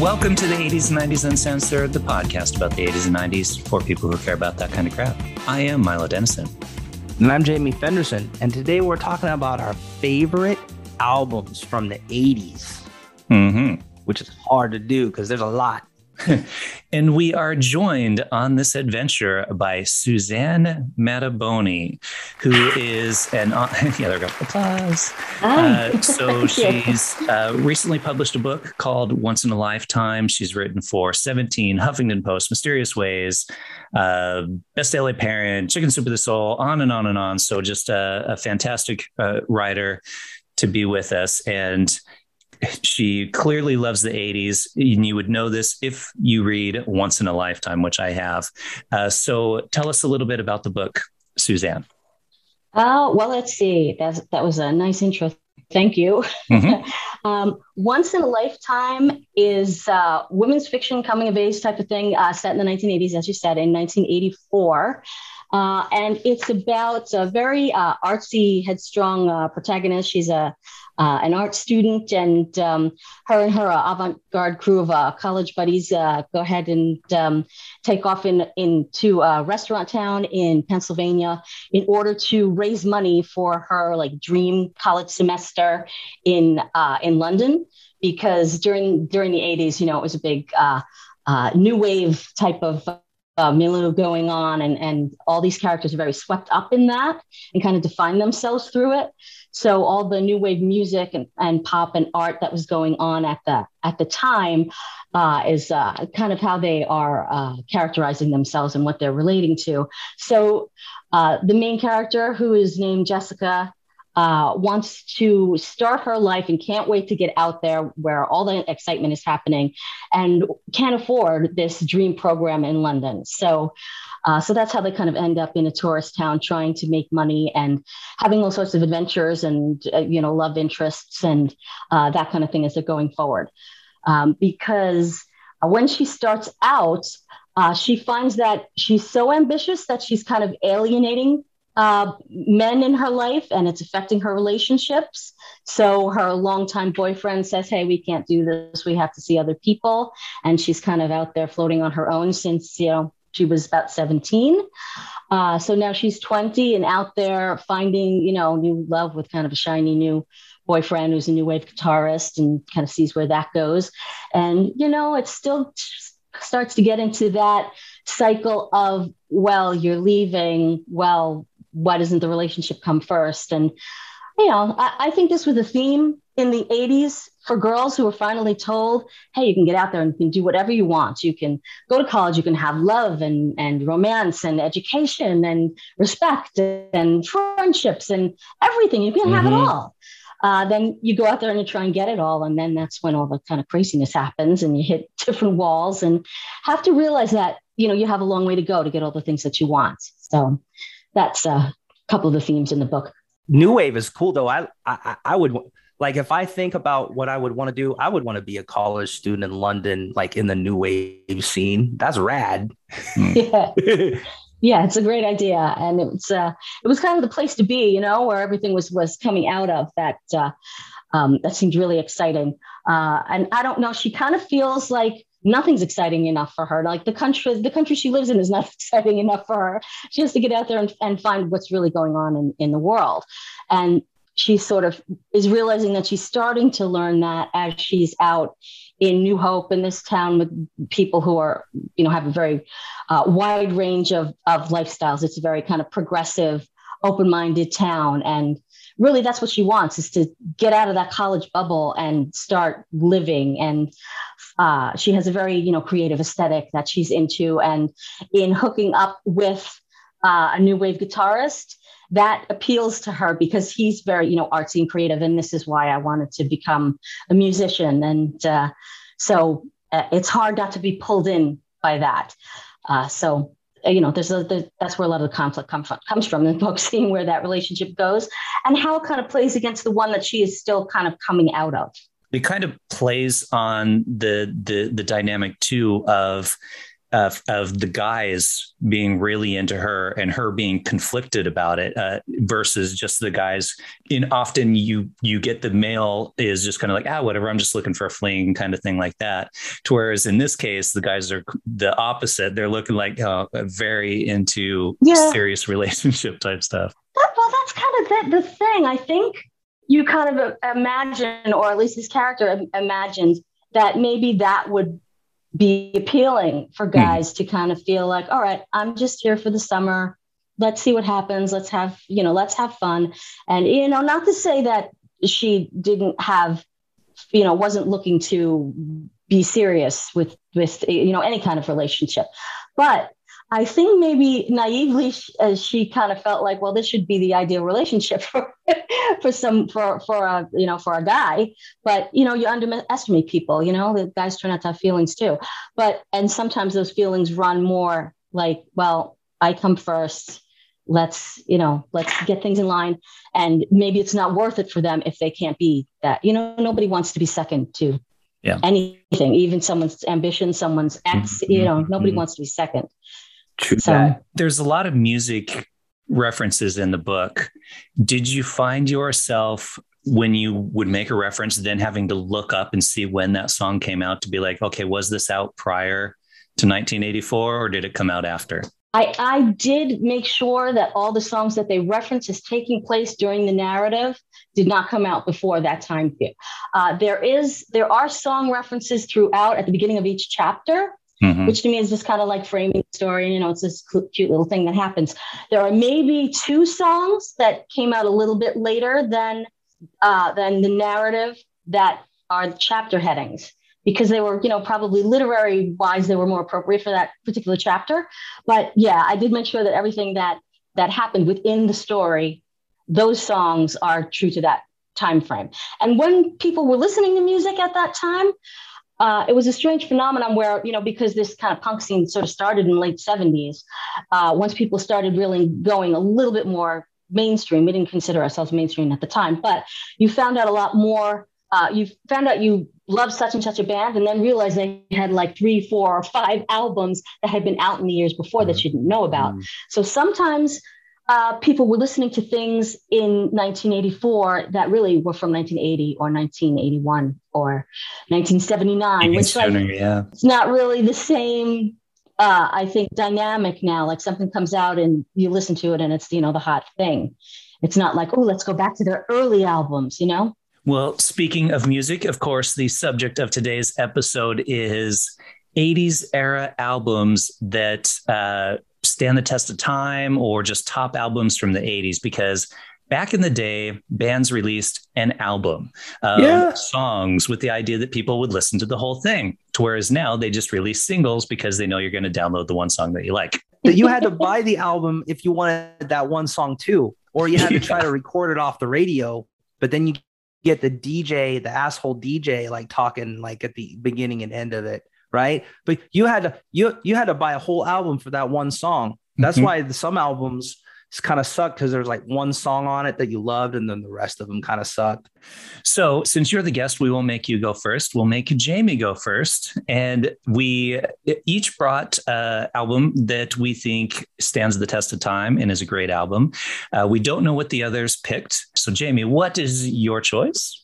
Welcome to the 80s and 90s Uncensored, the podcast about the 80s and 90s for people who care about that kind of crap. I am Milo Dennison. And I'm Jamie Fenderson. And today we're talking about our favorite albums from the 80s, Mm-hmm. which is hard to do because there's a lot. and we are joined on this adventure by Suzanne Mattaboni, who is an yeah, there we go, applause. Uh, so she's uh, recently published a book called Once in a Lifetime. She's written for 17, Huffington Post, Mysterious Ways, uh, Best LA Parent, Chicken Soup of the Soul, on and on and on. So just a, a fantastic uh, writer to be with us. And she clearly loves the 80s. And you would know this if you read Once in a Lifetime, which I have. Uh, so tell us a little bit about the book, Suzanne. Oh, well, let's see. That's, that was a nice intro. Thank you. Mhm. um, Once in a Lifetime is uh, women's fiction, coming of age type of thing, uh, set in the 1980s, as you said, in 1984. Uh, and it's about a very uh, artsy, headstrong uh, protagonist. She's a uh, an art student, and um, her and her avant-garde crew of uh, college buddies uh, go ahead and um, take off in into a restaurant town in Pennsylvania in order to raise money for her like dream college semester in in London because during during the 80s you know it was a big uh, new wave type of uh, milieu going on and and all these characters are very swept up in that and kind of define themselves through it so all the new wave music and, and pop and art that was going on at the at the time uh, is uh, kind of how they are uh, characterizing themselves and what they're relating to. So uh, the main character, who is named Jessica, uh, wants to start her life and can't wait to get out there where all the excitement is happening, and can't afford this dream program in London. So. Uh, so that's how they kind of end up in a tourist town trying to make money and having all sorts of adventures and uh, you know love interests and uh, that kind of thing as they're going forward um, because uh, when she starts out, she finds that she's so ambitious that she's kind of alienating uh, men in her life and it's affecting her relationships. So her longtime boyfriend says, Hey, we can't do this. We have to see other people. And she's kind of out there floating on her own since, you know, she was about 17. Uh, so now she's 20 and out there finding, you know, new love with kind of a shiny new boyfriend who's a new wave guitarist and kind of sees where that goes. And, you know, it still starts to get into that cycle of, well, you're leaving. Well, why doesn't the relationship come first? And, you know, I, I think this was a theme in the 80s for girls who were finally told, hey, you can get out there and you can do whatever you want. You can go to college, you can have love and, and romance and education and respect and friendships and everything. You can have it Mhm. all. Uh, then you go out there and you try and get it all. And then that's when all the kind of craziness happens and you hit different walls and have to realize that, you know, you have a long way to go to get all the things that you want. So that's a couple of the themes in the book. New wave is cool though. I I, I would like if I think about what I would want to do, I would want to be a college student in London, like in the new wave scene. That's rad. Yeah. Yeah, it's a great idea, and it's uh, it was kind of the place to be, you know, where everything was was coming out of. That uh, um, that seemed really exciting. Uh, and I don't know, she kind of feels like nothing's exciting enough for her. Like the country, the country she lives in is not exciting enough for her. She has to get out there and, and find what's really going on in, in the world. And she sort of is realizing that she's starting to learn that as she's out in New Hope in this town with people who are, you know, have a very uh, wide range of, of lifestyles. It's a very kind of progressive, open-minded town. And really that's what she wants is to get out of that college bubble and start living. And uh, she has a very, you know, creative aesthetic that she's into. And in hooking up with uh, a new wave guitarist, that appeals to her because he's very, you know, artsy and creative. And this is why I wanted to become a musician. And uh, so uh, it's hard not to be pulled in by that. Uh, so, you know, there's a, that's where a lot of the conflict come from, comes from in the book, seeing where that relationship goes and how it kind of plays against the one that she is still kind of coming out of. It kind of plays on the the the dynamic too of of, of the guys being really into her and her being conflicted about it uh, versus just the guys in often you you get the male is just kind of like ah whatever i'm just looking for a fling kind of thing like that. To whereas in this case the guys are the opposite. They're looking like uh, very into yeah. serious relationship type stuff. That, well that's kind of the, the thing. I think you kind of imagine or at least this character imagines that maybe that would be appealing for hmm. guys mm. to kind of feel like, all right, I'm just here for the summer. Let's see what happens. Let's have, you know, let's have fun. And, you know, not to say that she didn't have, you know, wasn't looking to be serious with, with, you know, any kind of relationship. But I think maybe naively, as she kind of felt like, well, this should be the ideal relationship for for some for for a you know for a guy. But you know, you underestimate people. You know, the guys turn out to have feelings too. But and sometimes those feelings run more like, well, I come first. Let's you know, let's get things in line. And maybe it's not worth it for them if they can't be that. You know, nobody wants to be second to yeah. anything, even someone's ambition, someone's ex. Mm-hmm. You know, nobody mm-hmm. wants to be second. True. So there's a lot of music references in the book. Did you find yourself when you would make a reference, then having to look up and see when that song came out to be like, okay, was this out prior to 1984 or did it come out after? I, I did make sure that all the songs that they reference as taking place during the narrative did not come out before that time period. Uh, there is there are song references throughout at the beginning of each chapter, mm-hmm. which to me is just kind of like framing the story. You know, it's this cute little thing that happens. There are maybe two songs that came out a little bit later than uh, than the narrative that are chapter headings because they were, you know, probably literary wise, they were more appropriate for that particular chapter. But yeah, I did make sure that everything that that happened within the story, those songs are true to that time frame. And when people were listening to music at that time, uh, it was a strange phenomenon where, you know, because this kind of punk scene sort of started in the late 70s, uh, once people started really going a little bit more mainstream, we didn't consider ourselves mainstream at the time, but you found out a lot more. Uh, you found out you loved such and such a band and then realized they had like three, four, or five albums that had been out in the years before that you didn't know about. Mm. So sometimes uh, people were listening to things in 1984 that really were from 1980 or 1981 or 1979, which like, yeah. it's not really the same. Uh, I think dynamic now. Like something comes out and you listen to it and it's you know the hot thing. It's not like oh let's go back to their early albums, you know. Well, speaking of music, of course, the subject of today's episode is 80s era albums that uh, stand the test of time or just top albums from the 80s because back in the day bands released an album of yeah. songs with the idea that people would listen to the whole thing to whereas now they just release singles because they know you're going to download the one song that you like that you had to buy the album if you wanted that one song too or you had to try to record it off the radio but then you get the dj the asshole dj like talking like at the beginning and end of it right? But you had to you you had to buy a whole album for that one song. That's mm-hmm. why some albums kind of sucked because there's like one song on it that you loved, and then the rest of them kind of sucked. So, since you're the guest, we will make you go first. We'll make Jamie go first, and we each brought an album that we think stands the test of time and is a great album. Uh, we don't know what the others picked. So, Jamie, what is your choice?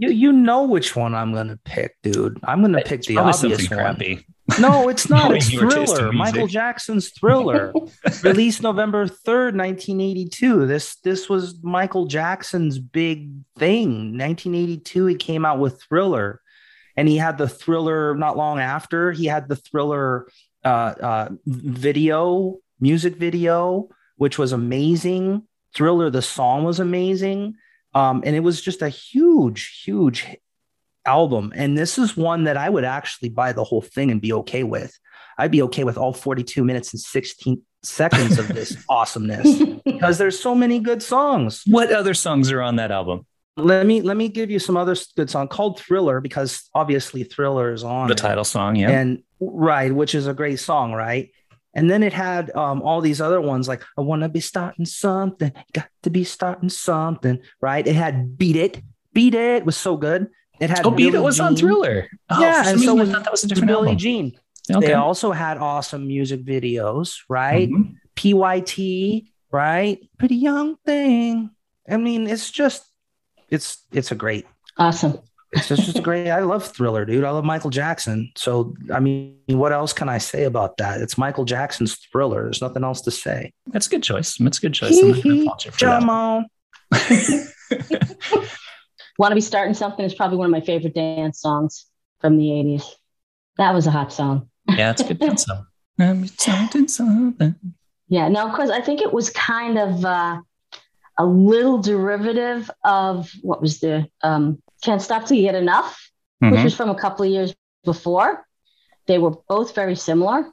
You you know which one I'm gonna pick, dude. I'm gonna pick the obvious one. Crappy. No, it's not. it's Thriller. Michael Jackson's Thriller, released November 3rd, 1982. This this was Michael Jackson's big thing. 1982, he came out with Thriller, and he had the Thriller not long after. He had the Thriller uh, uh, video, music video, which was amazing. Thriller, the song was amazing. Um, and it was just a huge, huge album. And this is one that I would actually buy the whole thing and be okay with. I'd be okay with all 42 minutes and 16 seconds of this awesomeness because there's so many good songs. What other songs are on that album? Let me let me give you some other good song called Thriller because obviously Thriller is on the it. title song, yeah. And right, which is a great song, right? And then it had um, all these other ones like I want to be starting something, got to be starting something, right? It had Beat It, Beat It was so good. It had oh, Beat It was Jean. on Thriller. Oh, yeah, and so I thought that was a different Billie album. Jean. Okay. They also had awesome music videos, right? Mm-hmm. PYT, right? Pretty young thing. I mean, it's just it's it's a great awesome. It's just, just a great. I love Thriller, dude. I love Michael Jackson. So I mean, what else can I say about that? It's Michael Jackson's Thriller. There's nothing else to say. That's a good choice. That's a good choice. i'm not gonna watch it Jamal. Want to be starting something is probably one of my favorite dance songs from the 80s. That was a hot song. Yeah, it's a good dance song. I'm starting something. Yeah, no, because I think it was kind of uh, a little derivative of what was the um, Can't Stop Till You Get Enough, mm-hmm. which was from a couple of years before. They were both very similar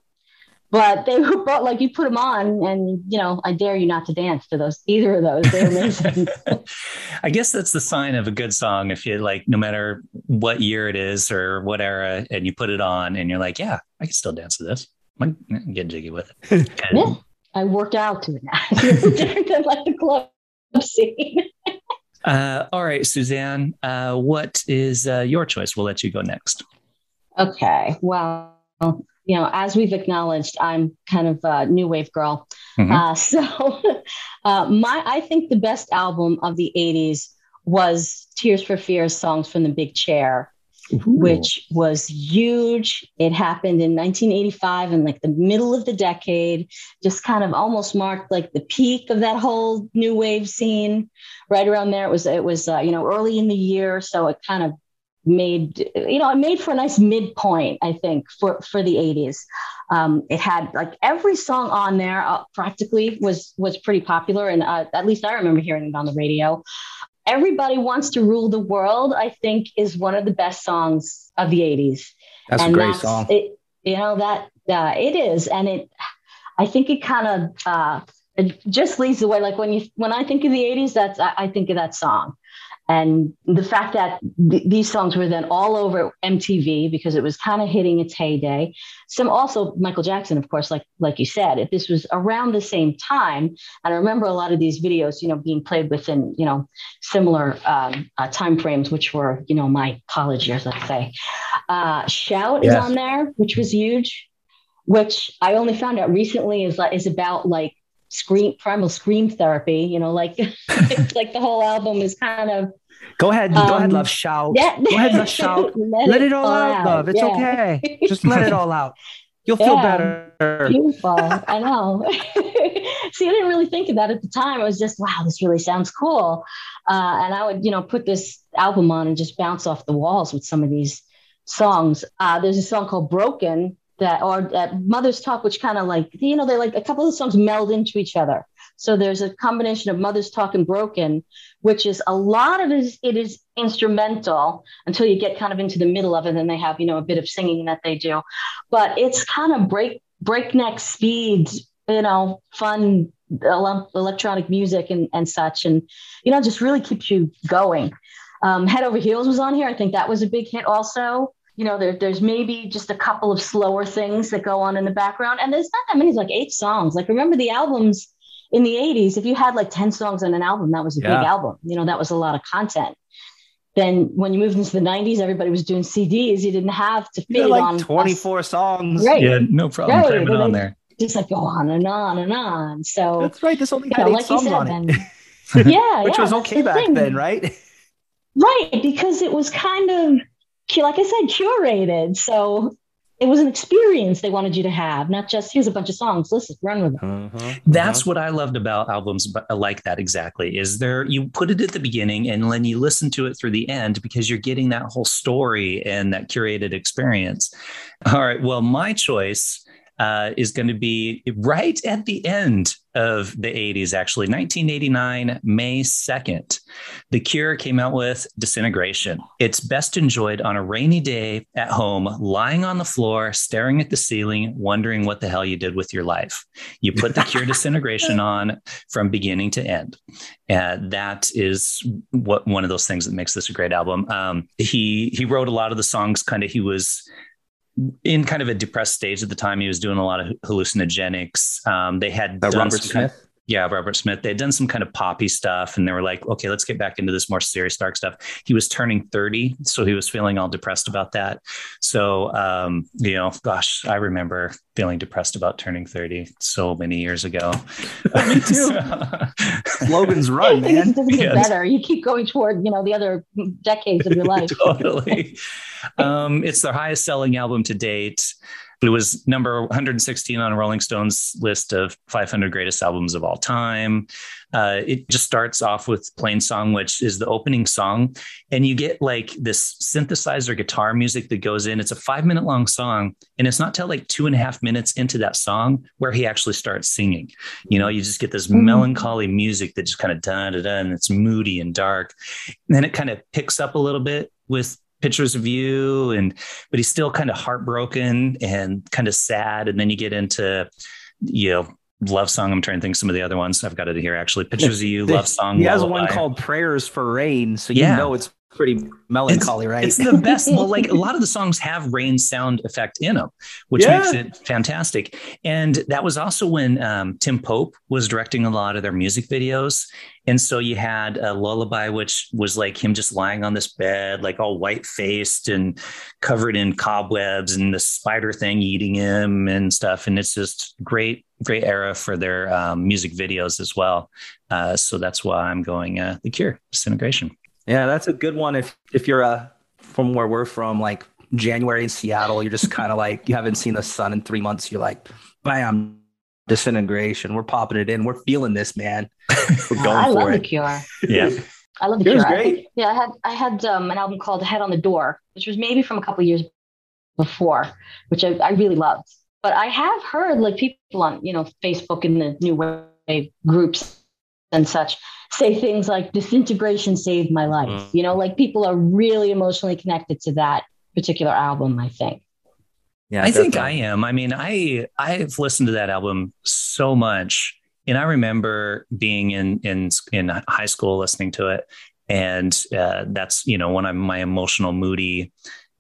but they were both like you put them on and you know i dare you not to dance to those either of those they're amazing i guess that's the sign of a good song if you like no matter what year it is or what era and you put it on and you're like yeah i can still dance to this i can get jiggy with it yeah, i work out to it now. different than like the club scene uh, all right suzanne uh, what is uh, your choice we'll let you go next okay well you know, as we've acknowledged, I'm kind of a new wave girl. Mm-hmm. Uh, so, uh, my I think the best album of the '80s was Tears for Fears "Songs from the Big Chair," Ooh. which was huge. It happened in 1985, in like the middle of the decade. Just kind of almost marked like the peak of that whole new wave scene. Right around there, it was it was uh, you know early in the year, so it kind of made you know it made for a nice midpoint i think for for the 80s um, it had like every song on there uh, practically was was pretty popular and uh, at least i remember hearing it on the radio everybody wants to rule the world i think is one of the best songs of the 80s that's and a great that's, song. it, you know that uh, it is. And it i think it kind of uh, it just leads the way. Like when you when i think of the 80s that's I, I think of that song and the fact that th- these songs were then all over MTV because it was kind of hitting its heyday. Some also Michael Jackson, of course, like like you said, if this was around the same time, and I remember a lot of these videos, you know, being played within you know similar um, uh, time frames, which were you know my college years, let's say. Uh, Shout yes. is on there, which was huge. Which I only found out recently is is about like scream primal scream therapy you know like like the whole album is kind of go ahead um, go ahead um, love shout. yeah. go ahead love shout. Let, let it, it, all out, out, love. it's yeah. okay. Just let it all out. You'll feel yeah, better. Beautiful. I know. See i didn't really think of that at the time. I was just wow this really sounds cool. Uh, and i would you know put this album on and just bounce off the walls with some of these songs. Uh, there's a song called broken that or that Mother's Talk, which kind of like you know they like a couple of songs meld into each other. So there's a combination of Mother's Talk and Broken, which is a lot of it is, it is instrumental until you get kind of into the middle of it. And then they have you know a bit of singing that they do, but it's kind of break breakneck speeds, you know, fun electronic music and and such, and you know just really keeps you going. Um, Head Over Heels was on here. I think that was a big hit also you know, there, there's maybe just a couple of slower things that go on in the background. And there's not that many, like eight songs. Like, remember the albums in the 80s, if you had like 10 songs on an album, that was a yeah. big album. You know, that was a lot of content. Then when you moved into the 90s, everybody was doing CDs. You didn't have to fit like on 24 songs. Right. Yeah, no problem. Right. Cram it on there. Just like go on and on and on. So that's right. This only had eight like songs said, on it. Then, yeah. Which yeah, was okay back thing. then, right? Right. Because it was kind of like I said, curated. So it was an experience they wanted you to have, not just here's a bunch of songs. Listen, run with them. Uh-huh, uh-huh. That's what I loved about albums like that. Exactly, is there you put it at the beginning and then you listen to it through the end because you're getting that whole story and that curated experience. All right. Well, my choice uh, is going to be right at the end of the 80s, actually, 1989, May 2nd. The Cure came out with Disintegration. It's best enjoyed on a rainy day at home, lying on the floor, staring at the ceiling, wondering what the hell you did with your life. You put the Cure Disintegration on from beginning to end. And that is what one of those things that makes this a great album. Um, he he wrote a lot of the songs. Kind of, he was in kind of a depressed stage at the time. He was doing a lot of hallucinogenics. Um, they had uh, Robert Smith. Kind of, Yeah, Robert Smith. They had done some kind of poppy stuff and they were like, okay, let's get back into this more serious, dark stuff. He was turning 30, so he was feeling all depressed about that. So, um, you know, gosh, I remember feeling depressed about turning 30 so many years ago. Me too. Logan's run, man. It doesn't get yes. better. You keep going toward, you know, the other decades of your life. totally. um, it's their highest selling album to date. It was number 116 on Rolling Stone's list of 500 greatest albums of all time. Uh, it just starts off with Plainsong, which is the opening song. And you get like this synthesizer guitar music that goes in. It's a five minute long song. And it's not till like two and a half minutes into that song where he actually starts singing. You know, you just get this mm-hmm. melancholy music that just kind of da da da, and it's moody and dark. And then it kind of picks up a little bit with pictures of you and but he's still kind of heartbroken and kind of sad. And then you get into you know love song. I'm trying to think some of the other ones. I've got it here actually. Pictures of you love song he has one called prayers for rain so you yeah. know it's pretty melancholy, it's, right? It's the best. well, like a lot of the songs have rain sound effect in them, which yeah. makes it fantastic. And that was also when um, Tim Pope was directing a lot of their music videos. And so you had a lullaby, which was like him just lying on this bed, like all white faced and covered in cobwebs and the spider thing eating him and stuff. And it's just great, great era for their um, music videos as well. Uh, so that's why I'm going uh, The Cure, Disintegration. Yeah, that's a good one. If if you're uh, from where we're from, like January in Seattle, you're just kind of like you haven't seen the sun in three months. You're like, bam, disintegration. We're popping it in. We're feeling this, man. We're going I for love it. the Cure. Yeah. I love the Cure. Great. yeah, I had I had um, an album called Head on the Door, which was maybe from a couple years before, which I, I really loved. But I have heard like people on you know Facebook in the new wave groups and such say things like disintegration saved my life. Mm. You know, like people are really emotionally connected to that particular album, I think. Yeah, I think I am. I mean, I I've listened to that album so much, and I remember being in in in high school listening to it, and uh, that's you know one of my emotional, moody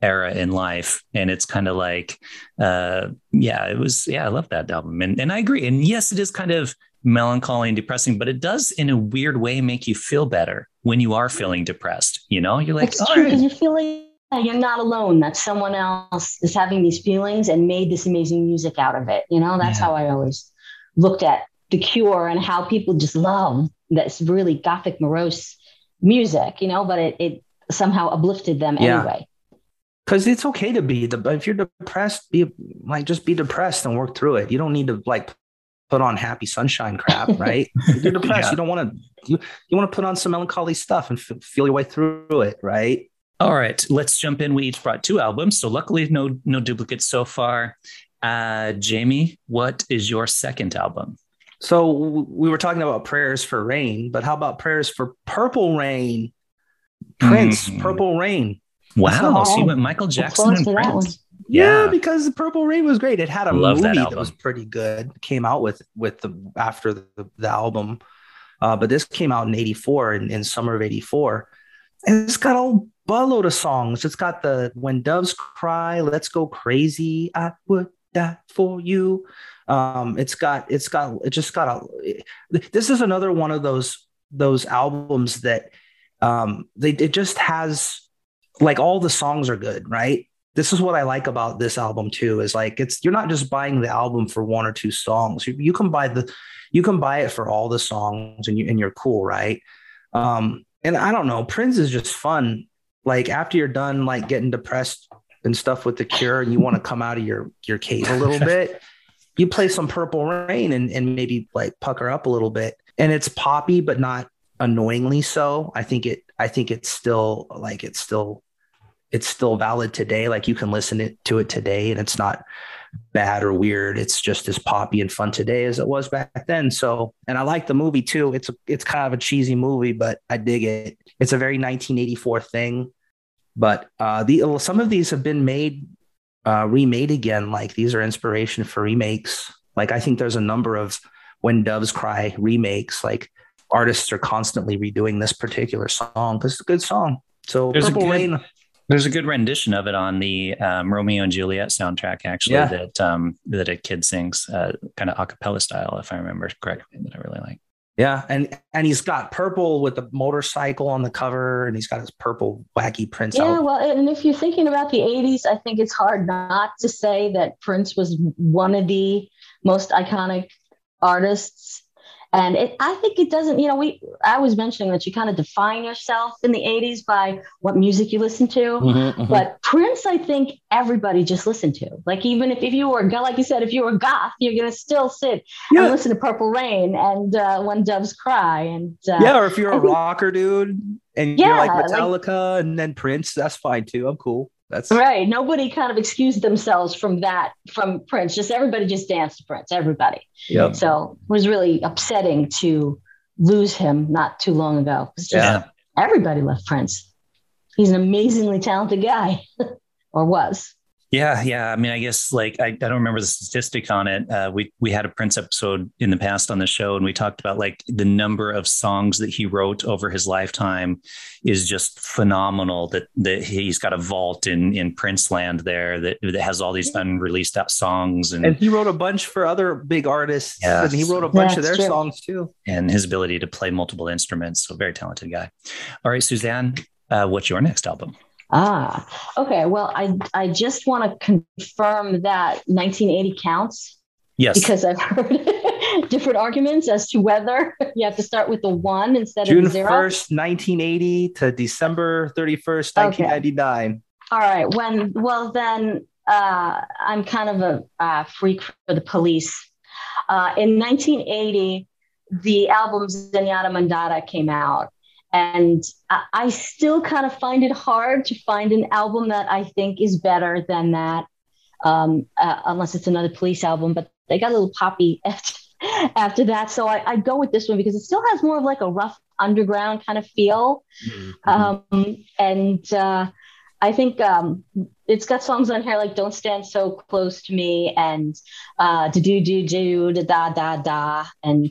era in life, and it's kind of like, uh, yeah, it was. Yeah, I love that album, and and I agree. And yes, it is kind of melancholy and depressing, but it does in a weird way make you feel better when you are feeling depressed. You know, you're like, it's oh, true because right. you feel like you're not alone, that someone else is having these feelings and made this amazing music out of it. You know, that's yeah. how I always looked at The Cure and how people just love this really gothic, morose music, you know, but it, it somehow uplifted them yeah. anyway because it's okay to be the if you're depressed be like just be depressed and work through it you don't need to like put on happy sunshine crap, right? You're depressed. yeah. You don't want to. You, you want to put on some melancholy stuff and f- feel your way through it, right? All right, let's jump in. We each brought two albums, so luckily no no duplicates so far. Uh, Jamie, what is your second album? So we were talking about prayers for rain, but how about prayers for purple rain? Prince, mm. Purple Rain. Wow, so you went Michael Jackson and Prince. Yeah. yeah, because the Purple Rain was great. It had a Love movie that, that, was pretty good. Came out with with the after the, the album, uh, but this came out in '84 in, in summer of '84, and it's got a buttload of songs. It's got the "When Doves Cry," "Let's Go Crazy," "I Would Die for You." Um, it's got it's got it just got a. This is another one of those those albums that um, they it just has like all the songs are good, right? This is what I like about this album too is like it's you're not just buying the album for one or two songs. You, you can buy the you can buy it for all the songs and you and you're cool, right? Um, and I don't know, Prince is just fun. Like after you're done like getting depressed and stuff with the cure and you want to come out of your your cave a little bit, you play some purple rain and, and maybe like pucker up a little bit. And it's poppy, but not annoyingly so. I think it I think it's still like it's still it's still valid today. Like you can listen it, to it today and it's not bad or weird. It's just as poppy and fun today as it was back then. So, and I like the movie too. It's a, it's kind of a cheesy movie, but I dig it. It's a very 1984 thing. But uh, the some of these have been made, uh, remade again. Like these are inspiration for remakes. Like I think there's a number of When Doves Cry remakes. Like artists are constantly redoing this particular song because it's a good song. So there's Purple good, Rain There's a good rendition of it on the um, Romeo and Juliet soundtrack, actually, yeah. that um, that a kid sings, uh, kind of a cappella style, if I remember correctly, that I really like. Yeah, and and he's got purple with the motorcycle on the cover, and he's got his purple wacky Prince. Yeah, out. well, and if you're thinking about the '80s, I think it's hard not to say that Prince was one of the most iconic artists and it, I think it doesn't, you know, we, I was mentioning that you kind of define yourself in the 80s by what music you listen to. Mm-hmm, mm-hmm. But Prince, I think everybody just listened to. Like, even if, if you were, like you said, if you were goth, you're going to still sit yeah. and listen to Purple Rain and uh, When Doves Cry. And uh, yeah, or if you're I a think, rocker, dude, and yeah, you're like Metallica like, and then Prince, that's fine too. I'm cool. That's right. Nobody kind of excused themselves from that from Prince. Just everybody just danced to Prince. Everybody. Yeah. So it was really upsetting to lose him not too long ago. yeah. Everybody left Prince. He's an amazingly talented guy, or was. Yeah, yeah. I mean, I guess like I, I don't remember the statistic on it. Uh, we we had a Prince episode in the past on the show, and we talked about like the number of songs that he wrote over his lifetime is just phenomenal. That that he's got a vault in in Prince Land there that, that has all these unreleased songs, and, and he wrote a bunch for other big artists. Yeah, and he wrote a bunch yeah, of their true. songs too. And his ability to play multiple instruments, so very talented guy. All right, Suzanne, uh, what's your next album? Ah, okay. Well, I I just want to confirm that 1980 counts. Yes. Because I've heard different arguments as to whether you have to start with the one instead June of zero. June 1st, 1980 to December 31st, 1999. Okay. All right. When well then uh, I'm kind of a uh, freak for the police. Uh, in 1980, the album Zenyatta Mondatta came out. And I still kind of find it hard to find an album that I think is better than that, um, uh, unless it's another police album. But they got a little poppy after, after that. So I, I, go with this one because it still has more of like a rough underground kind of feel. Mm-hmm. Um, and uh, I think um, it's got songs on here like "Don't Stand So Close to Me" and uh, "Do Do Do Do Da Da Da," and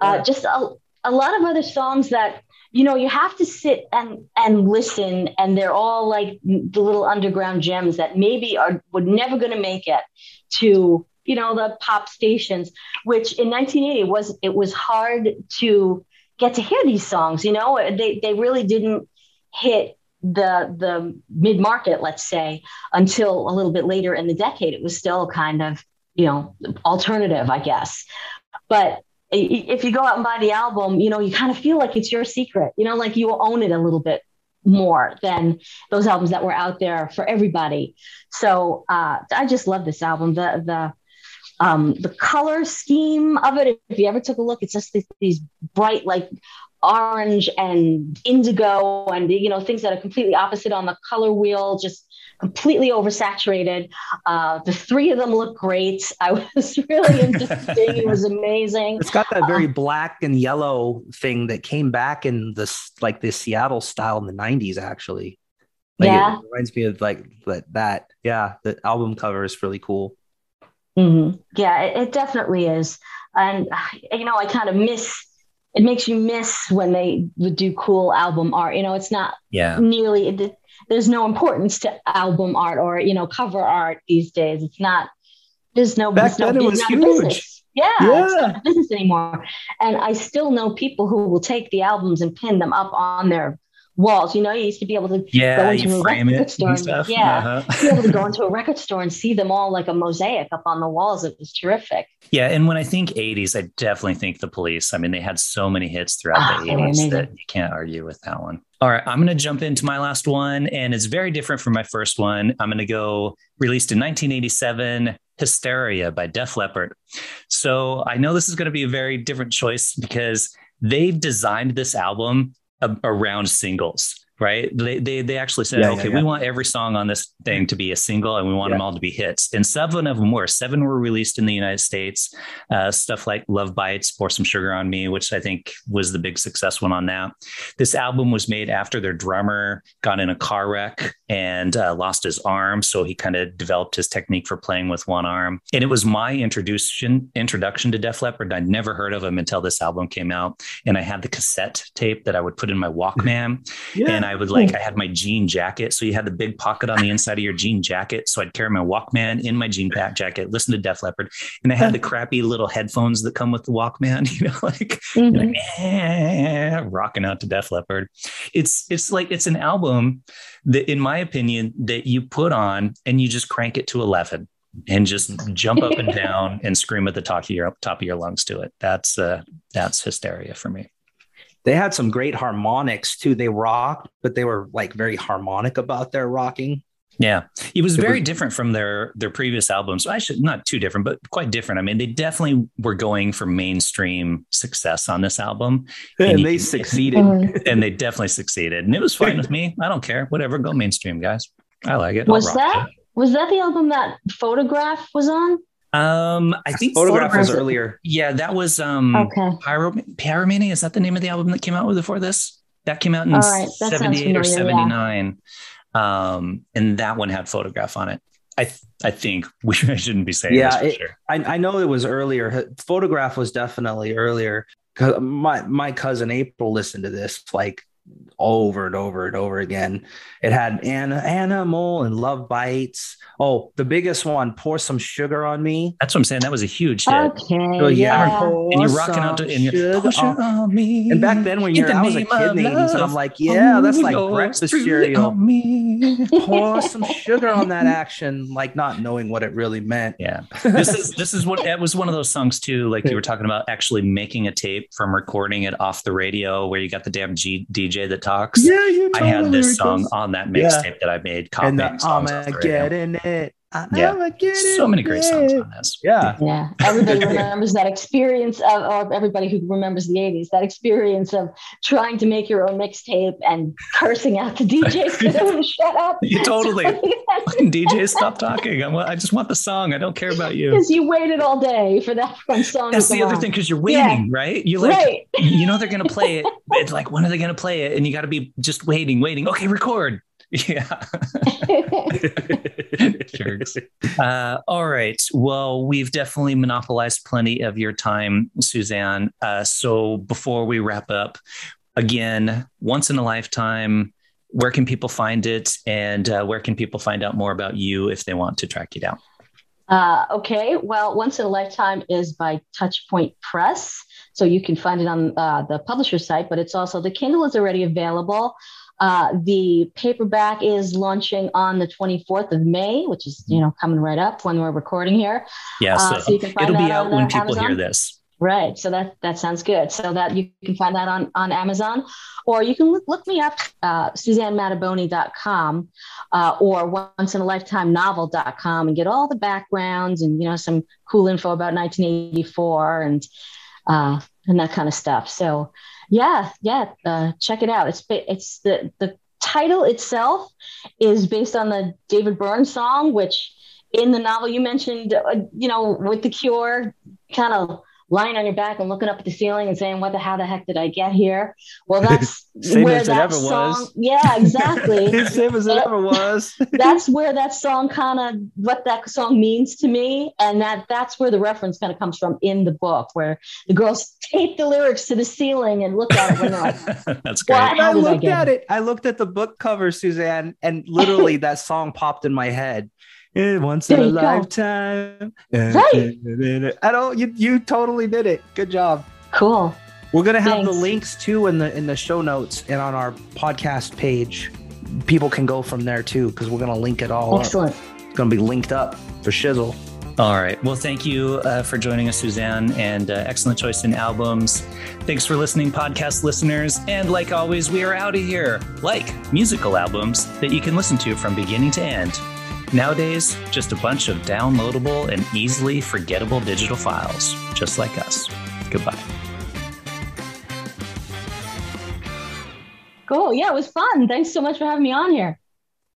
uh, yeah. just a, a lot of other songs that you know you have to sit and and listen and they're all like the little underground gems that maybe are would never going to make it to you know the pop stations which in 1980 was it was hard to get to hear these songs you know? They they really didn't hit the the mid market let's say until a little bit later in the decade. It was still kind of you know alternative i guess. But if you go out and buy the album, you know, you kind of feel like it's your secret, you know, like you own it a little bit more than those albums that were out there for everybody. So uh, I just love this album. The the um, the color scheme of it, if you ever took a look, it's just these, these bright like orange and indigo and you know things that are completely opposite on the color wheel just completely oversaturated. Uh, the three of them look great. I was really into it was amazing. It's got that very uh, black and yellow thing that came back in this like this seattle style in the 90s actually. Like yeah. it reminds me of like that that yeah the album cover is really cool. Mm-hmm. yeah it, it definitely is. And you know i kind of miss it makes you miss when they would do cool album art. You know, it's not yeah. nearly. It, there's no importance to album art or you know cover art these days. It's not. There's no. Back then no, it was huge. Business. Yeah, yeah. it's not business anymore. And I still know people who will take the albums and pin them up on their walls. You know, you used to be able to yeah, go into a record store. And, and yeah, uh-huh. be able to go into a record store and see them all like a mosaic up on the walls. It was terrific. Yeah, and when I think '80s, I definitely think the Police. I mean, they had so many hits throughout oh, the '80s that you can't argue with that one. All right, I'm going to jump into my last one, and it's very different from my first one. I'm going to go released in 1987. Hysteria by Def Leppard. So I know this is going to be a very different choice because they've designed this album around singles right? They, they, they actually said, yeah, okay, yeah, yeah. we want every song on this thing to be a single and we want them all to be hits. And seven of them were. Seven were released in the United States. Uh, stuff like Love Bites, Pour Some Sugar on Me, which I think was the big success one on that. This album was made after their drummer got in a car wreck and uh, lost his arm. So he kind of developed his technique for playing with one arm. And it was my introduction introduction to Def Leppard. I'd never heard of him until this album came out. And I had the cassette tape that I would put in my Walkman. And I would like, I had my jean jacket. So you had the big pocket on the inside of your jean jacket. So I'd carry my Walkman in my jean pack jacket, listen to Def Leppard. And I had the crappy little headphones that come with the Walkman, you know, like, mm-hmm. like eh, rocking out to Def Leppard. It's, it's like, it's an album that, in my opinion, that you put on and you just crank it to 11 and just jump up and down and scream at the top of your top of your lungs to it. That's uh, that's hysteria for me. They had some great harmonics too. They rocked, but they were like very harmonic about their rocking. Yeah, it was very different from their their previous albums. I should not too different, but quite different. I mean, they definitely were going for mainstream success on this album, and, and they succeeded. Mm-hmm. and they definitely succeeded, and it was fine with me. I don't care, whatever. Go mainstream, guys. I like it. Was that it. was that the album that Photograph was on? Um, I think Photograph, was earlier. Yeah, that was um okay. Pyro Pyromania. Is that the name of the album that came out before this? That came out in right, 78 or 79. Yeah. Um, and that one had photograph on it. I th- I think we I shouldn't be saying yeah, it, sure. I, I know it was earlier. Photograph was definitely earlier. My my cousin April listened to this like over and over and over again. It had Anna, Animal and Love Bites. Oh, the biggest one, Pour Some Sugar on Me. That's what I'm saying. That was a huge hit. Okay. Oh, yeah. yeah. And you're rocking out to and you're Pour Sugar on Me. And back then when you're I was a kid names, and I'm like, yeah, that's like breakfast cereal. Me. Pour some sugar on that action, like not knowing what it really meant. Yeah. This is this is what it was one of those songs too, like you were talking about actually making a tape from recording it off the radio where you got the damn G- DJ that talks. Yeah, you totally I had this song on that mixtape yeah. that I made. And the I'm getting it. I yeah, so many great songs on this. Yeah, yeah. Everybody remembers that experience of, or everybody who remembers the '80s, that experience of trying to make your own mixtape and cursing out the DJs to shut up. You totally. DJ, stop talking. I, I just want the song. I don't care about you. Because you waited all day for that fun song. That's the other on. thing. Because you're waiting, yeah. right? You like, right. you know, they're gonna play it. It's like, when are they gonna play it? And you got to be just waiting, waiting. Okay, record. Yeah. Jerks. Uh, all right. Well, we've definitely monopolized plenty of your time, Suzanne. Uh, so before we wrap up, again, once in a lifetime, where can people find it? And uh, where can people find out more about you if they want to track you down? Uh, okay. Well, Once in a Lifetime is by Touchpoint Press. So you can find it on uh, the publisher site, but it's also the Kindle is already available. Uh, the paperback is launching on the 24th of May, which is you know coming right up when we're recording here. Yeah, so, uh, so you can find it'll be out when people Amazon. hear this. Right. So that that sounds good. So that you can find that on on Amazon, or you can look, look me up, uh, SuzanneMattaboni.com, uh, or onceinaLifetimeNovel.com, and get all the backgrounds and you know some cool info about 1984 and uh, and that kind of stuff. So yeah, yeah, uh, check it out. It's it's the the title itself is based on the David Byrne song, which in the novel you mentioned, uh, you know, with the Cure, kind of lying on your back and looking up at the ceiling and saying, "What the how the heck did I get here?" Well, that's where that song. Was. Yeah, exactly. Same as it ever was. that's where that song kind of what that song means to me, and that that's where the reference kind of comes from in the book, where the girls tape the lyrics to the ceiling and look at it when like, "That's great." I looked I at it. I looked at the book cover, Suzanne, and literally that song popped in my head once there in a lifetime. Right. I don't you you totally did it. Good job. Cool. We're gonna have Thanks. the links too in the in the show notes and on our podcast page. People can go from there too because we're gonna link it all. Excellent. Up. It's gonna be linked up for shizzle. All right. Well, thank you uh, for joining us, Suzanne, and uh, excellent choice in albums. Thanks for listening, podcast listeners. And like always, we are out of here. Like musical albums that you can listen to from beginning to end. Nowadays, just a bunch of downloadable and easily forgettable digital files, just like us. Goodbye. Cool. Yeah, it was fun. Thanks so much for having me on here.